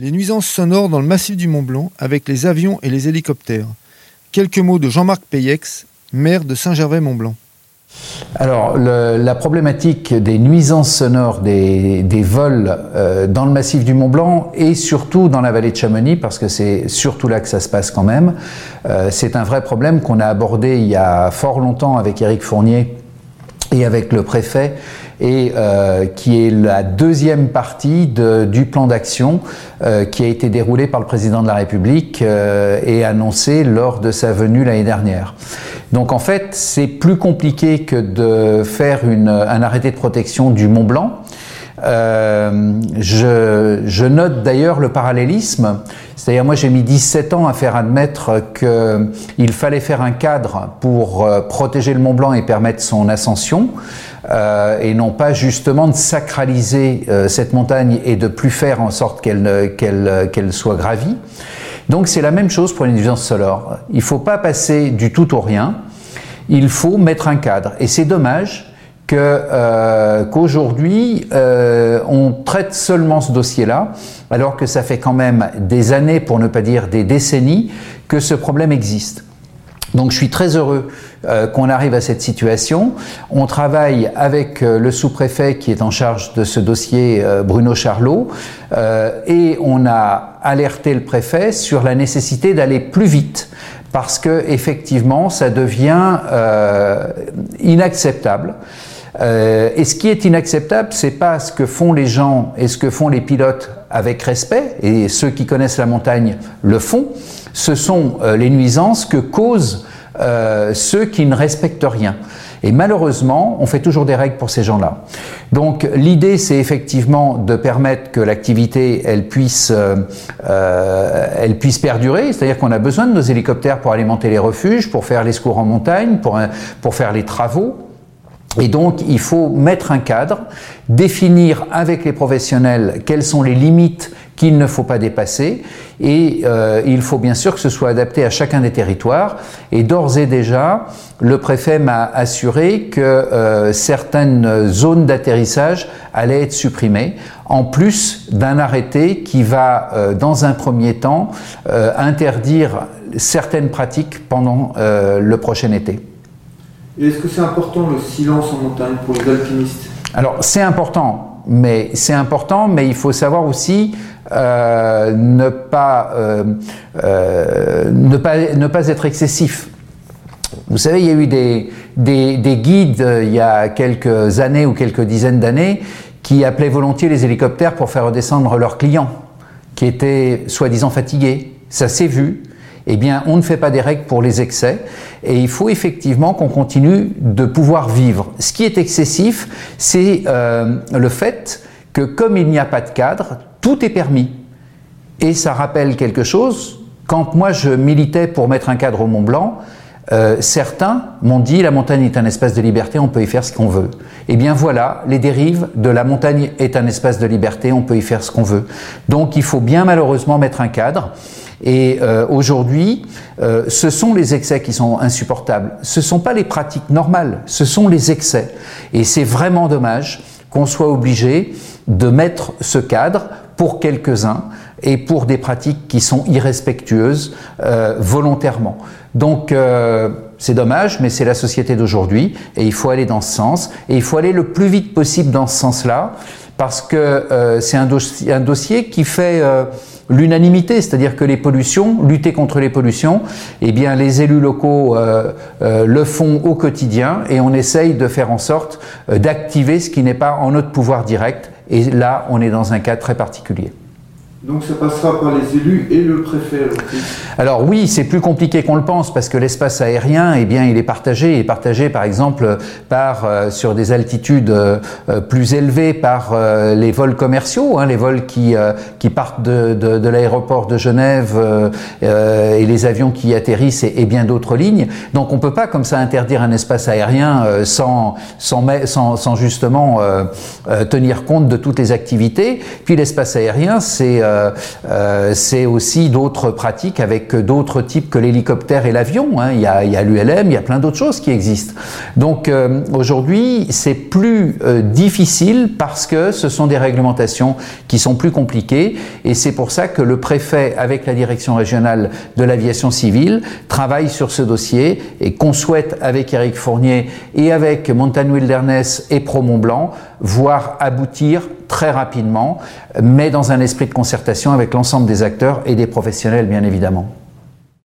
Les nuisances sonores dans le massif du Mont Blanc avec les avions et les hélicoptères. Quelques mots de Jean-Marc Payex, maire de Saint-Gervais-Mont-Blanc. Alors, la problématique des nuisances sonores des, vols euh, dans le massif du Mont Blanc et surtout dans la vallée de Chamonix, parce que c'est surtout là que ça se passe quand même, euh, c'est un vrai problème qu'on a abordé il y a fort longtemps avec Éric Fournier et avec le préfet et euh, qui est la deuxième partie de, du plan d'action euh, qui a été déroulé par le président de la République euh, et annoncé lors de sa venue l'année dernière. Donc en fait, c'est plus compliqué que de faire une, un arrêté de protection du Mont Blanc. Euh, je, je, note d'ailleurs le parallélisme, c'est-à-dire moi j'ai mis 17 ans à faire admettre qu'il fallait faire un cadre pour euh, protéger le Mont Blanc et permettre son ascension, euh, et non pas justement de sacraliser euh, cette montagne et de plus faire en sorte qu'elle qu'elle qu'elle soit gravie. Donc c'est la même chose pour nuisances sonores. Il ne faut pas passer du tout au rien, il faut mettre un cadre. Et c'est dommage euh, qu'aujourd'hui euh, on traite seulement ce dossier-là, alors que ça fait quand même des années, pour ne pas dire des décennies, que ce problème existe. Donc je suis très heureux euh, qu'on arrive à cette situation. On travaille avec euh, le sous-préfet qui est en charge de ce dossier, euh, Bruno Charlot, et on a alerté le préfet sur la nécessité d'aller plus vite parce que effectivement ça devient inacceptable. Euh, et ce qui est inacceptable, c'est pas ce que font les gens et ce que font les pilotes avec respect, et ceux qui connaissent la montagne le font, ce sont euh, les nuisances que causent euh, ceux qui ne respectent rien. Et malheureusement, on fait toujours des règles pour ces gens-là. Donc l'idée, c'est effectivement de permettre que l'activité, elle puisse, elle puisse perdurer. C'est-à-dire qu'on a besoin de nos hélicoptères pour alimenter les refuges, pour faire les secours en montagne, pour, pour faire les travaux. Et donc, il faut mettre un cadre, définir avec les professionnels quelles sont les limites qu'il ne faut pas dépasser, et euh, il faut bien sûr que ce soit adapté à chacun des territoires. Et d'ores et déjà, le préfet m'a assuré que euh, certaines zones d'atterrissage allaient être supprimées, en plus d'un arrêté qui va, euh, dans un premier temps, interdire certaines pratiques pendant le prochain été. Est-ce que c'est important le silence en montagne pour les alpinistes? Alors c'est important, mais c'est important, mais il faut savoir aussi euh, ne pas euh, euh, ne pas ne pas être excessif. Vous savez, il y a eu des, des, des guides il y a quelques années ou quelques dizaines d'années qui appelaient volontiers les hélicoptères pour faire redescendre leurs clients qui étaient soi-disant fatigués. Ça s'est vu eh bien, on ne fait pas des règles pour les excès et il faut effectivement qu'on continue de pouvoir vivre. Ce qui est excessif, c'est euh, le fait que comme il n'y a pas de cadre, tout est permis. Et ça rappelle quelque chose. Quand moi je militais pour mettre un cadre au Mont Blanc, euh, certains m'ont dit la montagne est un espace de liberté, on peut y faire ce qu'on veut. Eh bien voilà, les dérives de la montagne est un espace de liberté, on peut y faire ce qu'on veut. Donc il faut bien malheureusement mettre un cadre. Et euh, aujourd'hui, euh, ce sont les excès qui sont insupportables. Ce ne sont pas les pratiques normales, ce sont les excès. Et c'est vraiment dommage qu'on soit obligé de mettre ce cadre pour quelques-uns et pour des pratiques qui sont irrespectueuses euh, volontairement. Donc c'est dommage, mais c'est la société d'aujourd'hui et il faut aller dans ce sens et il faut aller le plus vite possible dans ce sens-là parce que c'est un, dossier, qui fait l'unanimité, c'est-à-dire que les pollutions, lutter contre les pollutions, eh bien les élus locaux euh, euh, le font au quotidien et on essaye de faire en sorte euh, d'activer ce qui n'est pas en notre pouvoir direct. Et là, on est dans un cas très particulier. Donc ça passera par les élus et le préfet. Alors oui, c'est plus compliqué qu'on le pense parce que l'espace aérien, eh bien, il est partagé, il est partagé par exemple par euh, sur des altitudes euh, plus élevées par euh, les vols commerciaux, hein, les vols qui qui partent de, de, l'aéroport de Genève et les avions qui atterrissent et, et bien d'autres lignes. Donc on peut pas comme ça interdire un espace aérien sans sans, sans, sans justement tenir compte de toutes les activités. Puis l'espace aérien, c'est c'est aussi d'autres pratiques avec d'autres types que l'hélicoptère et l'avion. Hein. Il y a, l'ULM, il y a plein d'autres choses qui existent. Donc aujourd'hui, c'est plus difficile parce que ce sont des réglementations qui sont plus compliquées et c'est pour ça que le préfet, avec la direction régionale de l'aviation civile, travaille sur ce dossier et qu'on souhaite avec Eric Fournier et avec Montagne Wilderness et Pro Mont Blanc voir aboutir très rapidement, mais dans un esprit de avec l'ensemble des acteurs et des professionnels bien évidemment.